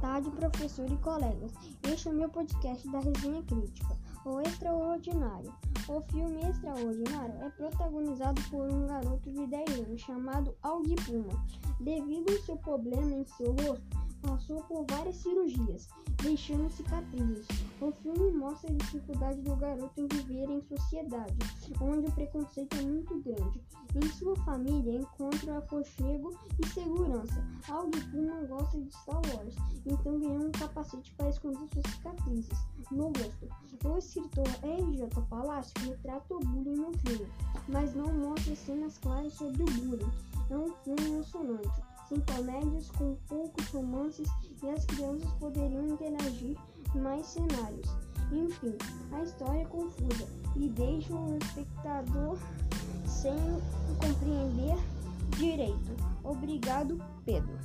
tarde, professor e colegas. Este é o meu podcast da Resenha Crítica, O Extraordinário. O filme Extraordinário é protagonizado por um garoto de 10 anos chamado Aug Puma. Devido ao seu problema em seu rosto, passou por várias cirurgias, deixando cicatrizes. O filme mostra a dificuldade do garoto em viver em sociedade, onde o preconceito é muito grande. Em sua família encontra aconchego e segurança. Aug Puma gosta de Star Wars, então ganhou um capacete para esconder suas cicatrizes no rosto. O escritor R.J. Palácio retrata o bullying no filme, mas não mostra cenas claras sobre o bullying. É um filme emocionante sem comédias com poucos romances e as crianças poderiam interagir mais cenários. Enfim, a história é confusa e deixa o espectador sem compreender direito. Obrigado, Pedro.